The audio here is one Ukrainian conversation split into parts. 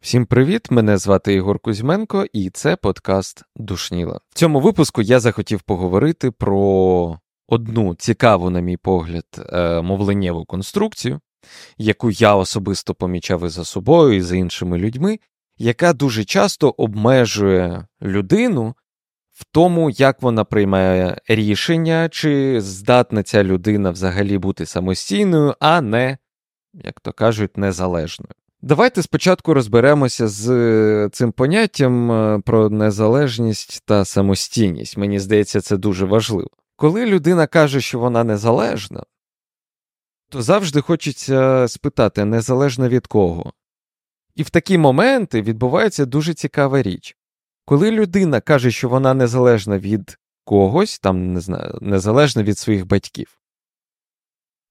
Всім привіт! Мене звати Ігор Кузьменко, і це подкаст Душніла. В цьому випуску я захотів поговорити про одну цікаву, на мій погляд, е, мовленнєву конструкцію, яку я особисто помічав і за собою, і за іншими людьми, яка дуже часто обмежує людину в тому, як вона приймає рішення, чи здатна ця людина взагалі бути самостійною, а не, як то кажуть, незалежною. Давайте спочатку розберемося з е, цим поняттям е, про незалежність та самостійність. Мені здається, це дуже важливо. Коли людина каже, що вона незалежна, то завжди хочеться спитати, незалежно від кого. І в такі моменти відбувається дуже цікава річ. Коли людина каже, що вона незалежна від когось, там не знаю, незалежна від своїх батьків,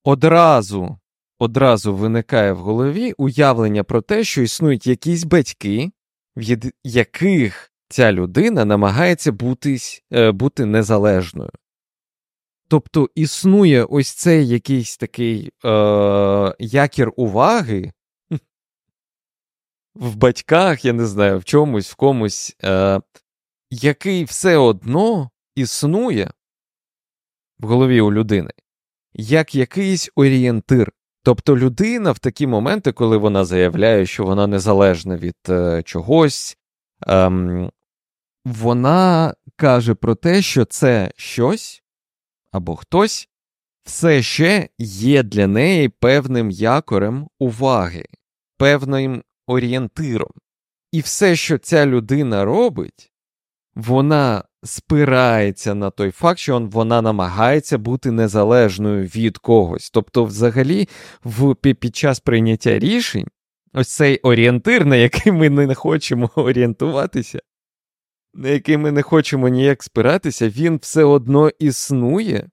одразу одразу виникає в голові уявлення про те, що існують якісь батьки, від яких ця людина намагається бути, е, бути незалежною. Тобто існує ось цей якийсь такий е, якір уваги в батьках, я не знаю, в чомусь, в комусь, е, який все одно існує в голові у людини, як якийсь орієнтир. Тобто людина в такі моменти, коли вона заявляє, що вона незалежна від е, чогось, ем, вона каже про те, що це щось або хтось все ще є для неї певним якорем уваги, певним орієнтиром. І все, що ця людина робить, вона спирається на той факт, що вона намагається бути незалежною від когось. Тобто, взагалі, в, під час прийняття рішень, ось цей орієнтир, на який ми не хочемо орієнтуватися, на який ми не хочемо ніяк спиратися, він все одно існує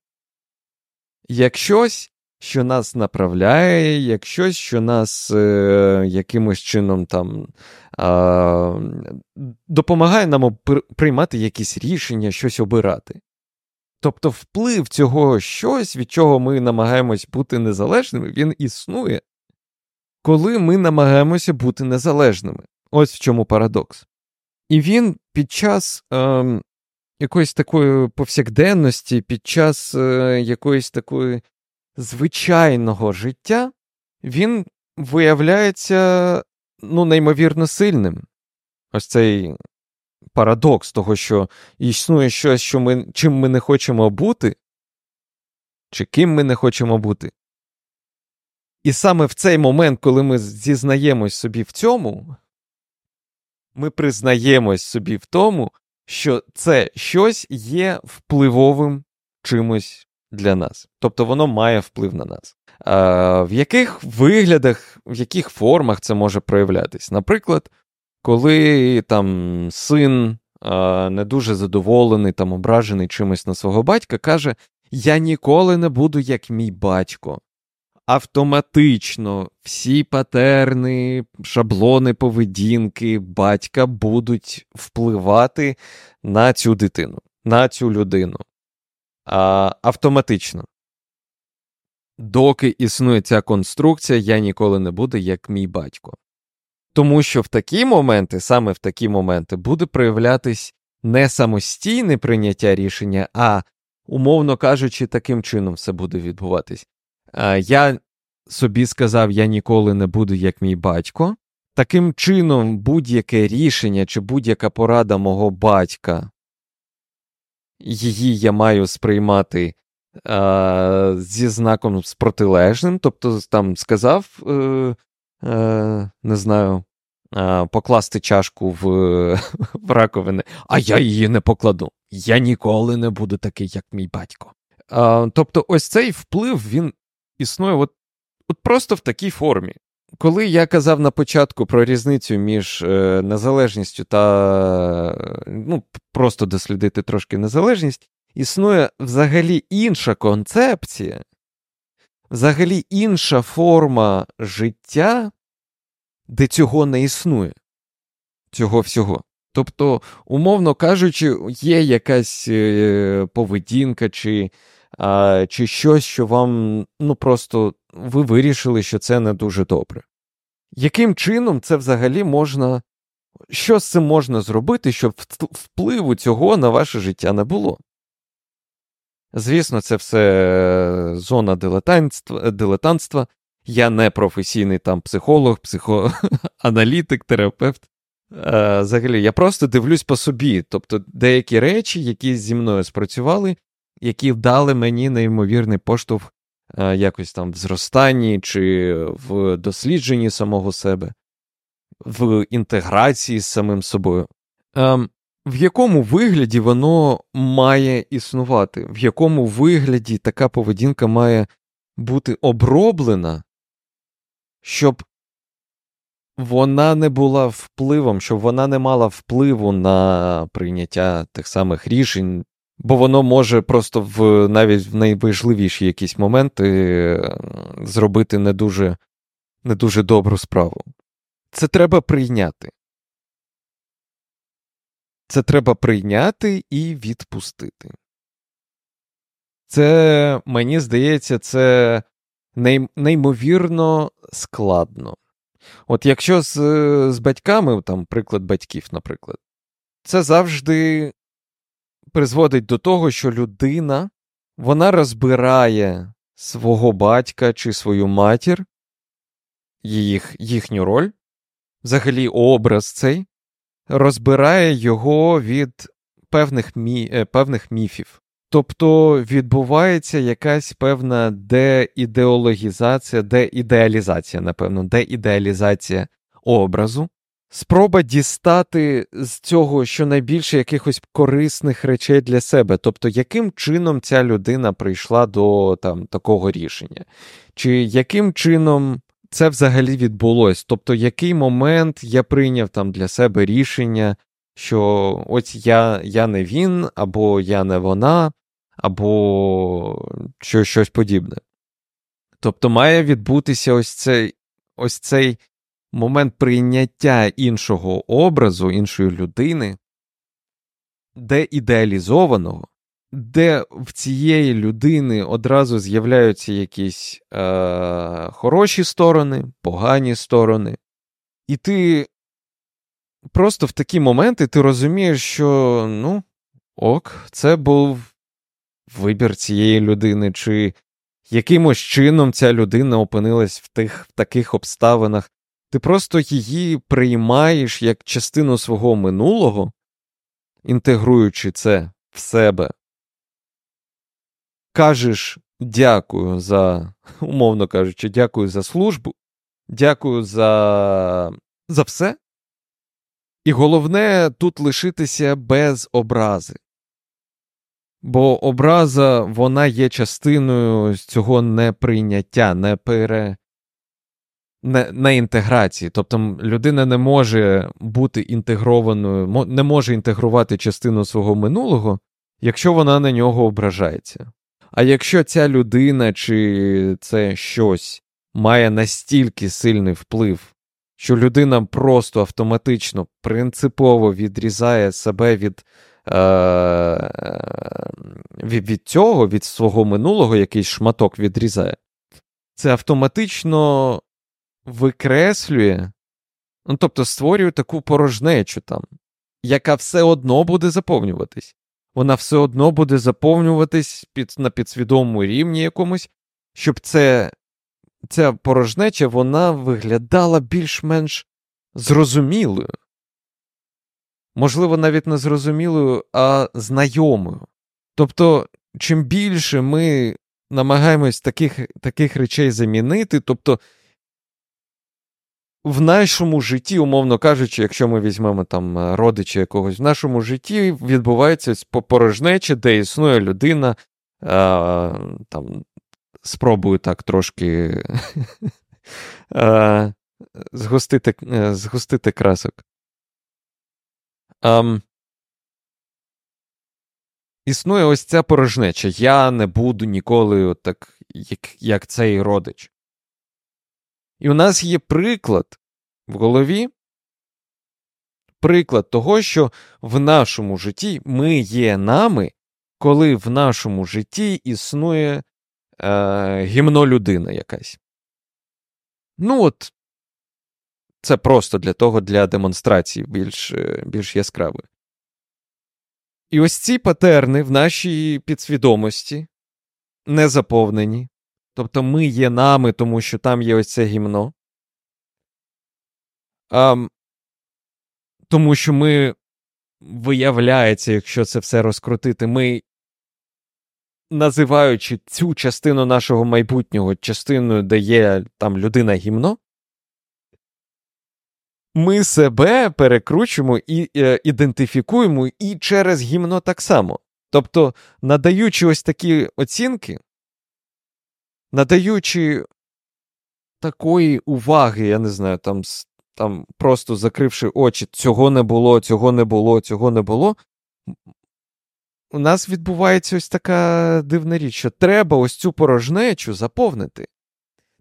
як щось, що нас направляє, як щось, що нас е, якимось чином там е, допомагає нам приймати якісь рішення, щось обирати. Тобто вплив цього щось, від чого ми намагаємось бути незалежними, він існує, коли ми намагаємося бути незалежними. Ось в чому парадокс. І він під час е, якоїсь такої повсякденності, під час е, якоїсь такої звичайного життя, він виявляється ну, неймовірно сильним. Ось цей парадокс того, що існує щось, що ми, чим ми не хочемо бути, чи ким ми не хочемо бути. І саме в цей момент, коли ми зізнаємось собі в цьому, ми признаємось собі в тому, що це щось є впливовим чимось для нас. Тобто воно має вплив на нас. А, В яких виглядах, в яких формах це може проявлятись? Наприклад, коли там син а, не дуже задоволений, там ображений чимось на свого батька, каже: Я ніколи не буду як мій батько. Автоматично всі патерни, шаблони поведінки батька будуть впливати на цю дитину, на цю людину автоматично. Доки існує ця конструкція, я ніколи не буду як мій батько. Тому що в такі моменти, саме в такі моменти, буде проявлятись не самостійне прийняття рішення, а, умовно кажучи, таким чином все буде відбуватись. Я собі сказав, я ніколи не буду як мій батько. Таким чином, будь-яке рішення чи будь-яка порада мого батька її я маю сприймати е, зі знаком з протилежним, тобто там сказав, е, е, не знаю, покласти чашку в, в раковини, а я її не покладу. Я ніколи не буду такий, як мій батько. Тобто, ось цей вплив він існує от, от просто в такій формі. Коли я казав на початку про різницю між е, незалежністю та ну, просто дослідити трошки незалежність, існує взагалі інша концепція, взагалі інша форма життя, де цього не існує, цього всього. Тобто, умовно кажучи, є якась е, поведінка чи а, чи щось, що вам ну просто ви вирішили, що це не дуже добре. Яким чином це взагалі можна, що з цим можна зробити, щоб впливу цього на ваше життя не було? Звісно, це все зона дилетантства. дилетантства. Я не професійний там психолог, психоаналітик, терапевт. Е, Взагалі, я просто дивлюсь по собі. Тобто деякі речі, які зі мною спрацювали, які дали мені неймовірний поштовх е, якось там в зростанні чи в дослідженні самого себе, в інтеграції з самим собою. Е, в якому вигляді воно має існувати, в якому вигляді така поведінка має бути оброблена, щоб вона не була впливом, щоб вона не мала впливу на прийняття тих самих рішень, бо воно може просто в навіть в найважливіші якісь моменти зробити не дуже, не дуже добру справу. Це треба прийняти. Це треба прийняти і відпустити. Це, мені здається, це неймовірно складно. От якщо з з батьками, там, приклад батьків, наприклад, це завжди призводить до того, що людина вона розбирає свого батька чи свою матір, їх, їхню роль, взагалі образ цей, розбирає його від певних, мі... Е, певних міфів. Тобто відбувається якась певна деідеологізація, деідеалізація, напевно, деідеалізація образу, спроба дістати з цього щонайбільше якихось корисних речей для себе. Тобто, яким чином ця людина прийшла до там, такого рішення, чи яким чином це взагалі відбулось? Тобто, який момент я прийняв там для себе рішення, що ось я я не він, або я не вона, або що, щось подібне. Тобто має відбутися ось цей ось цей момент прийняття іншого образу, іншої людини, де ідеалізованого, де в цієї людини одразу з'являються якісь е, хороші сторони, погані сторони, і ти просто в такі моменти ти розумієш, що ну, ок, це був вибір цієї людини, чи якимось чином ця людина опинилась в тих в таких обставинах. Ти просто її приймаєш як частину свого минулого, інтегруючи це в себе. Кажеш дякую за, умовно кажучи, дякую за службу, дякую за, за все. І головне тут лишитися без образи. Бо образа вона є частиною цього неприйняття, не пере... не, не інтеграції. Тобто людина не може бути інтегрованою, не може інтегрувати частину свого минулого, якщо вона на нього ображається. А якщо ця людина чи це щось має настільки сильний вплив, що людина просто автоматично принципово відрізає себе від Е, від, від цього, від свого минулого якийсь шматок відрізає, це автоматично викреслює, ну тобто створює таку порожнечу там, яка все одно буде заповнюватись. Вона все одно буде заповнюватись під, на підсвідомому рівні якомусь, щоб це, ця порожнеча вона виглядала більш-менш зрозумілою можливо, навіть не зрозумілою, а знайомою. Тобто, чим більше ми намагаємось таких таких речей замінити, тобто в нашому житті, умовно кажучи, якщо ми візьмемо там е, родича якогось, в нашому житті відбувається порожнеча, де існує людина, а, там, спробую так трошки а, згустити, е, згустити красок. Ем, Існує ось ця порожнеча. Я не буду ніколи так, як, як цей родич. І у нас є приклад в голові. Приклад того, що в нашому житті ми є нами коли в нашому житті існує е, гімно людина якась. Ну, от, це просто для того, для демонстрації більш, е, більш яскравої. І ось ці патерни в нашій підсвідомості не заповнені. Тобто ми є нами, тому що там є ось це гімно. А, Тому що ми, виявляється, якщо це все розкрутити, ми, називаючи цю частину нашого майбутнього частиною, де є там людина гімно, ми себе перекручуємо і е, ідентифікуємо і через гімно так само. Тобто, надаючи ось такі оцінки, надаючи такої уваги, я не знаю, там там просто закривши очі, цього не було, цього не було, цього не було. У нас відбувається ось така дивна річ, що треба ось цю порожнечу заповнити.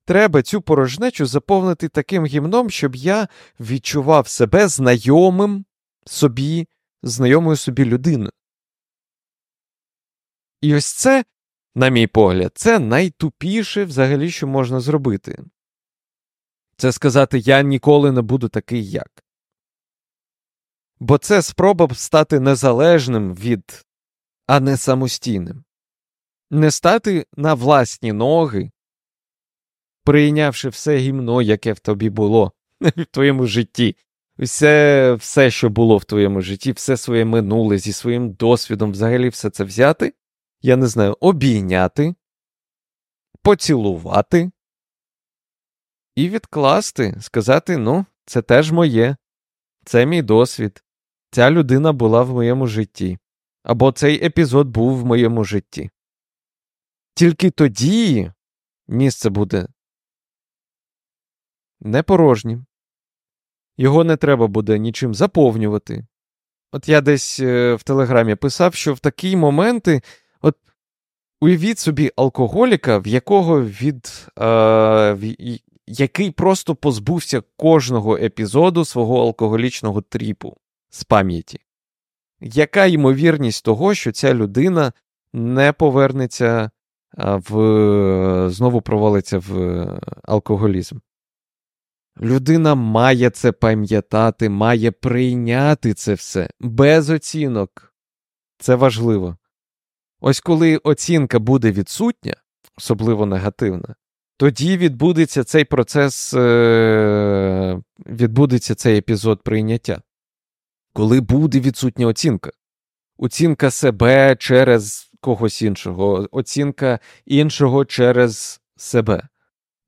Треба цю порожнечу заповнити таким гімном, щоб я відчував себе знайомим собі, знайомою собі людиною. І ось це, на мій погляд, це найтупіше взагалі, що можна зробити. Це сказати я ніколи не буду такий як. Бо це спроба стати незалежним від, а не самостійним, не стати на власні ноги, прийнявши все гімно, яке в тобі було в твоєму житті, все, все, що було в твоєму житті, все своє минуле зі своїм досвідом, взагалі все це взяти, я не знаю, обійняти, поцілувати і відкласти, сказати: ну, це теж моє, це мій досвід, ця людина була в моєму житті, або цей епізод був в моєму житті. Тільки тоді місце буде не порожнім, його не треба буде нічим заповнювати. От я десь е, в телеграмі писав, що в такі моменти, уявіть собі алкоголіка, в якого від е, який просто позбувся кожного епізоду свого алкоголічного тріпу з пам'яті. Яка ймовірність того, що ця людина не повернеться в знову провалиться в алкоголізм? Людина має це пам'ятати, має прийняти це все без оцінок. Це важливо. Ось коли оцінка буде відсутня, особливо негативна, тоді відбудеться цей процес, е, відбудеться цей епізод прийняття. Коли буде відсутня оцінка, оцінка себе через когось іншого, оцінка іншого через себе.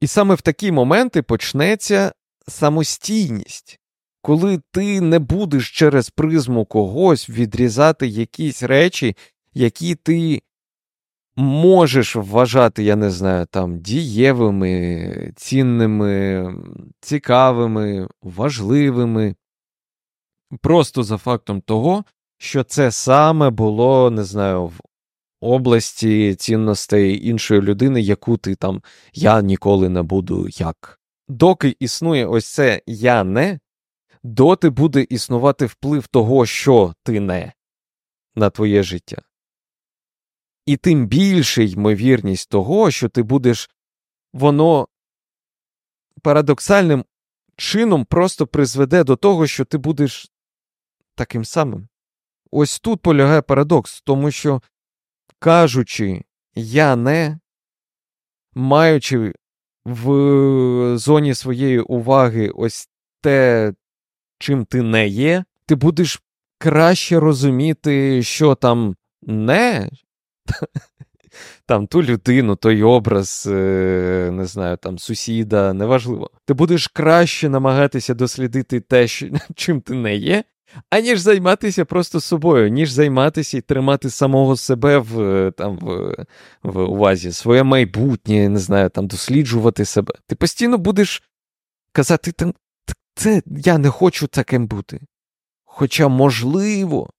І саме в такі моменти почнеться самостійність, коли ти не будеш через призму когось відрізати якісь речі, які ти можеш вважати, я не знаю, там дієвими, цінними, цікавими, важливими. Просто за фактом того, що це саме було, не знаю, в області цінностей іншої людини, яку ти там я ніколи не буду як. Доки існує ось це я не, доти буде існувати вплив того, що ти не на твоє життя і тим більше ймовірність того, що ти будеш воно парадоксальним чином просто призведе до того, що ти будеш таким самим. Ось тут полягає парадокс, тому що, кажучи, я не, маючи в зоні своєї уваги ось те, чим ти не є, ти будеш краще розуміти, що там не, там ту людину, той образ, е, не знаю, там сусіда, неважливо. Ти будеш краще намагатися дослідити те, чим ти не є, аніж займатися просто собою, ніж займатися і тримати самого себе в там, в, в увазі, своє майбутнє, не знаю, там, досліджувати себе. Ти постійно будеш казати, там, це я не хочу таким бути. Хоча, можливо,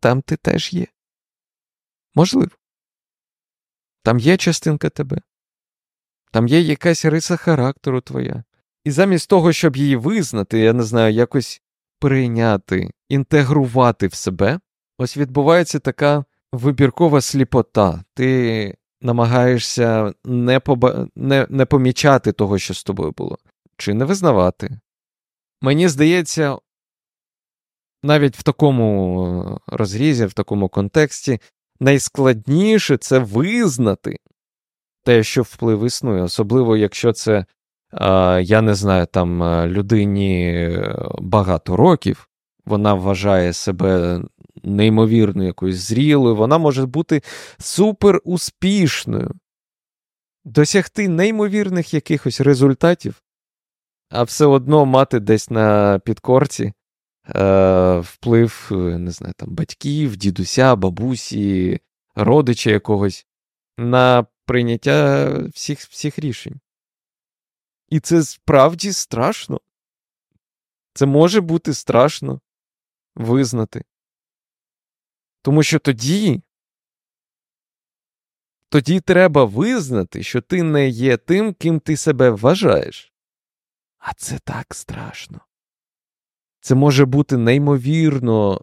там ти теж є. Можливо. Там є частинка тебе, там є якась риса характеру твоя. І замість того, щоб її визнати, я не знаю, якось прийняти, інтегрувати в себе, ось відбувається така вибіркова сліпота. Ти намагаєшся не, поба... не, не помічати того, що з тобою було, чи не визнавати. Мені здається, навіть в такому розрізі, в такому контексті, найскладніше це визнати те, що вплив існує, особливо якщо це, я не знаю, там людині багато років, вона вважає себе неймовірно якоюсь зрілою, вона може бути супер успішною, досягти неймовірних якихось результатів, а все одно мати десь на підкорці. е, вплив, не знаю, там, батьків, дідуся, бабусі, родича якогось на прийняття всіх, всіх рішень. І це справді страшно. Це може бути страшно визнати. Тому що тоді тоді треба визнати, що ти не є тим, ким ти себе вважаєш. А це так страшно. Це може бути неймовірно.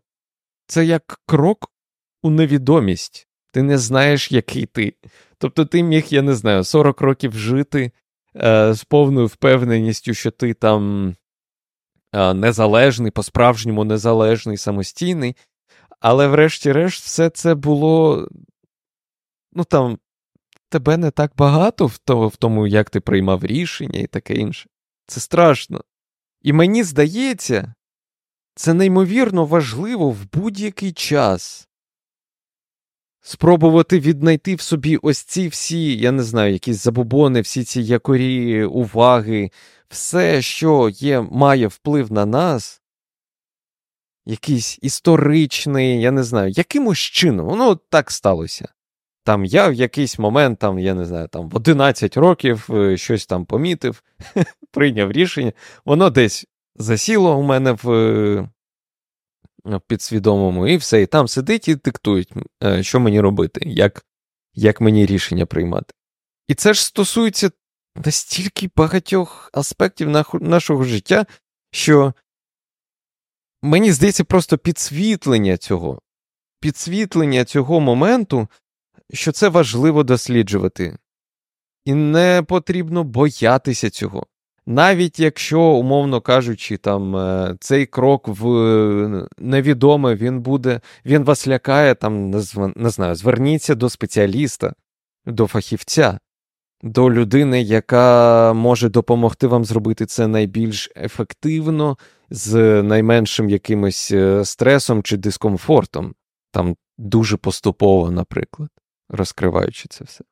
Це як крок у невідомість. Ти не знаєш, який ти. Тобто ти міг, я не знаю, 40 років жити е, з повною впевненістю, що ти там е, незалежний, по-справжньому незалежний, самостійний. Але, врешті-решт, все це було. Ну там, тебе не так багато в, то, в тому, як ти приймав рішення і таке інше. Це страшно. І мені здається, це неймовірно важливо в будь-який час. Спробувати віднайти в собі ось ці всі, я не знаю, якісь забобони, всі ці якорі, уваги, все, що є, має вплив на нас, якийсь історичний, я не знаю, якимось чином, воно так сталося. Там я в якийсь момент, там, я не знаю, там в 11 років е, щось там помітив, прийняв рішення, воно десь засіло у мене в, в підсвідомому, і все, і там сидить і диктують, е, що мені робити, як, як мені рішення приймати. І це ж стосується настільки багатьох аспектів нашого життя, що мені здається, просто підсвітлення цього, підсвітлення цього моменту, що це важливо досліджувати. І не потрібно боятися цього. Навіть якщо, умовно кажучи, там е, цей крок в невідоме, він буде, він вас лякає, там, не знаю, зверніться до спеціаліста, до фахівця, до людини, яка може допомогти вам зробити це найбільш ефективно, з найменшим якимось е, стресом чи дискомфортом, там дуже поступово, наприклад, розкриваючи це все.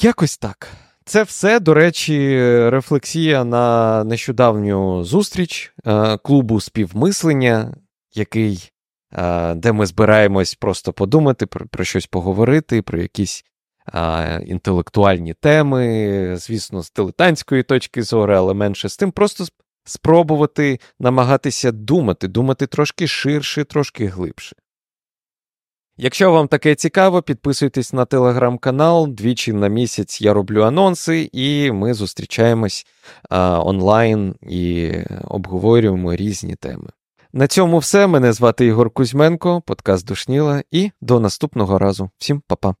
Якось так. Це все, до речі, рефлексія на нещодавню зустріч е, клубу співмислення, який, е, де ми збираємось просто подумати, про, про щось поговорити, про якісь інтелектуальні теми, звісно, з дилетантської точки зору, але менше з тим, просто спробувати намагатися думати, думати трошки ширше, трошки глибше. Якщо вам таке цікаво, підписуйтесь на телеграм-канал. Двічі на місяць я роблю анонси, і ми зустрічаємось а, онлайн і обговорюємо різні теми. На цьому все. Мене звати Ігор Кузьменко, подкаст Душніла, і до наступного разу. Всім па-па.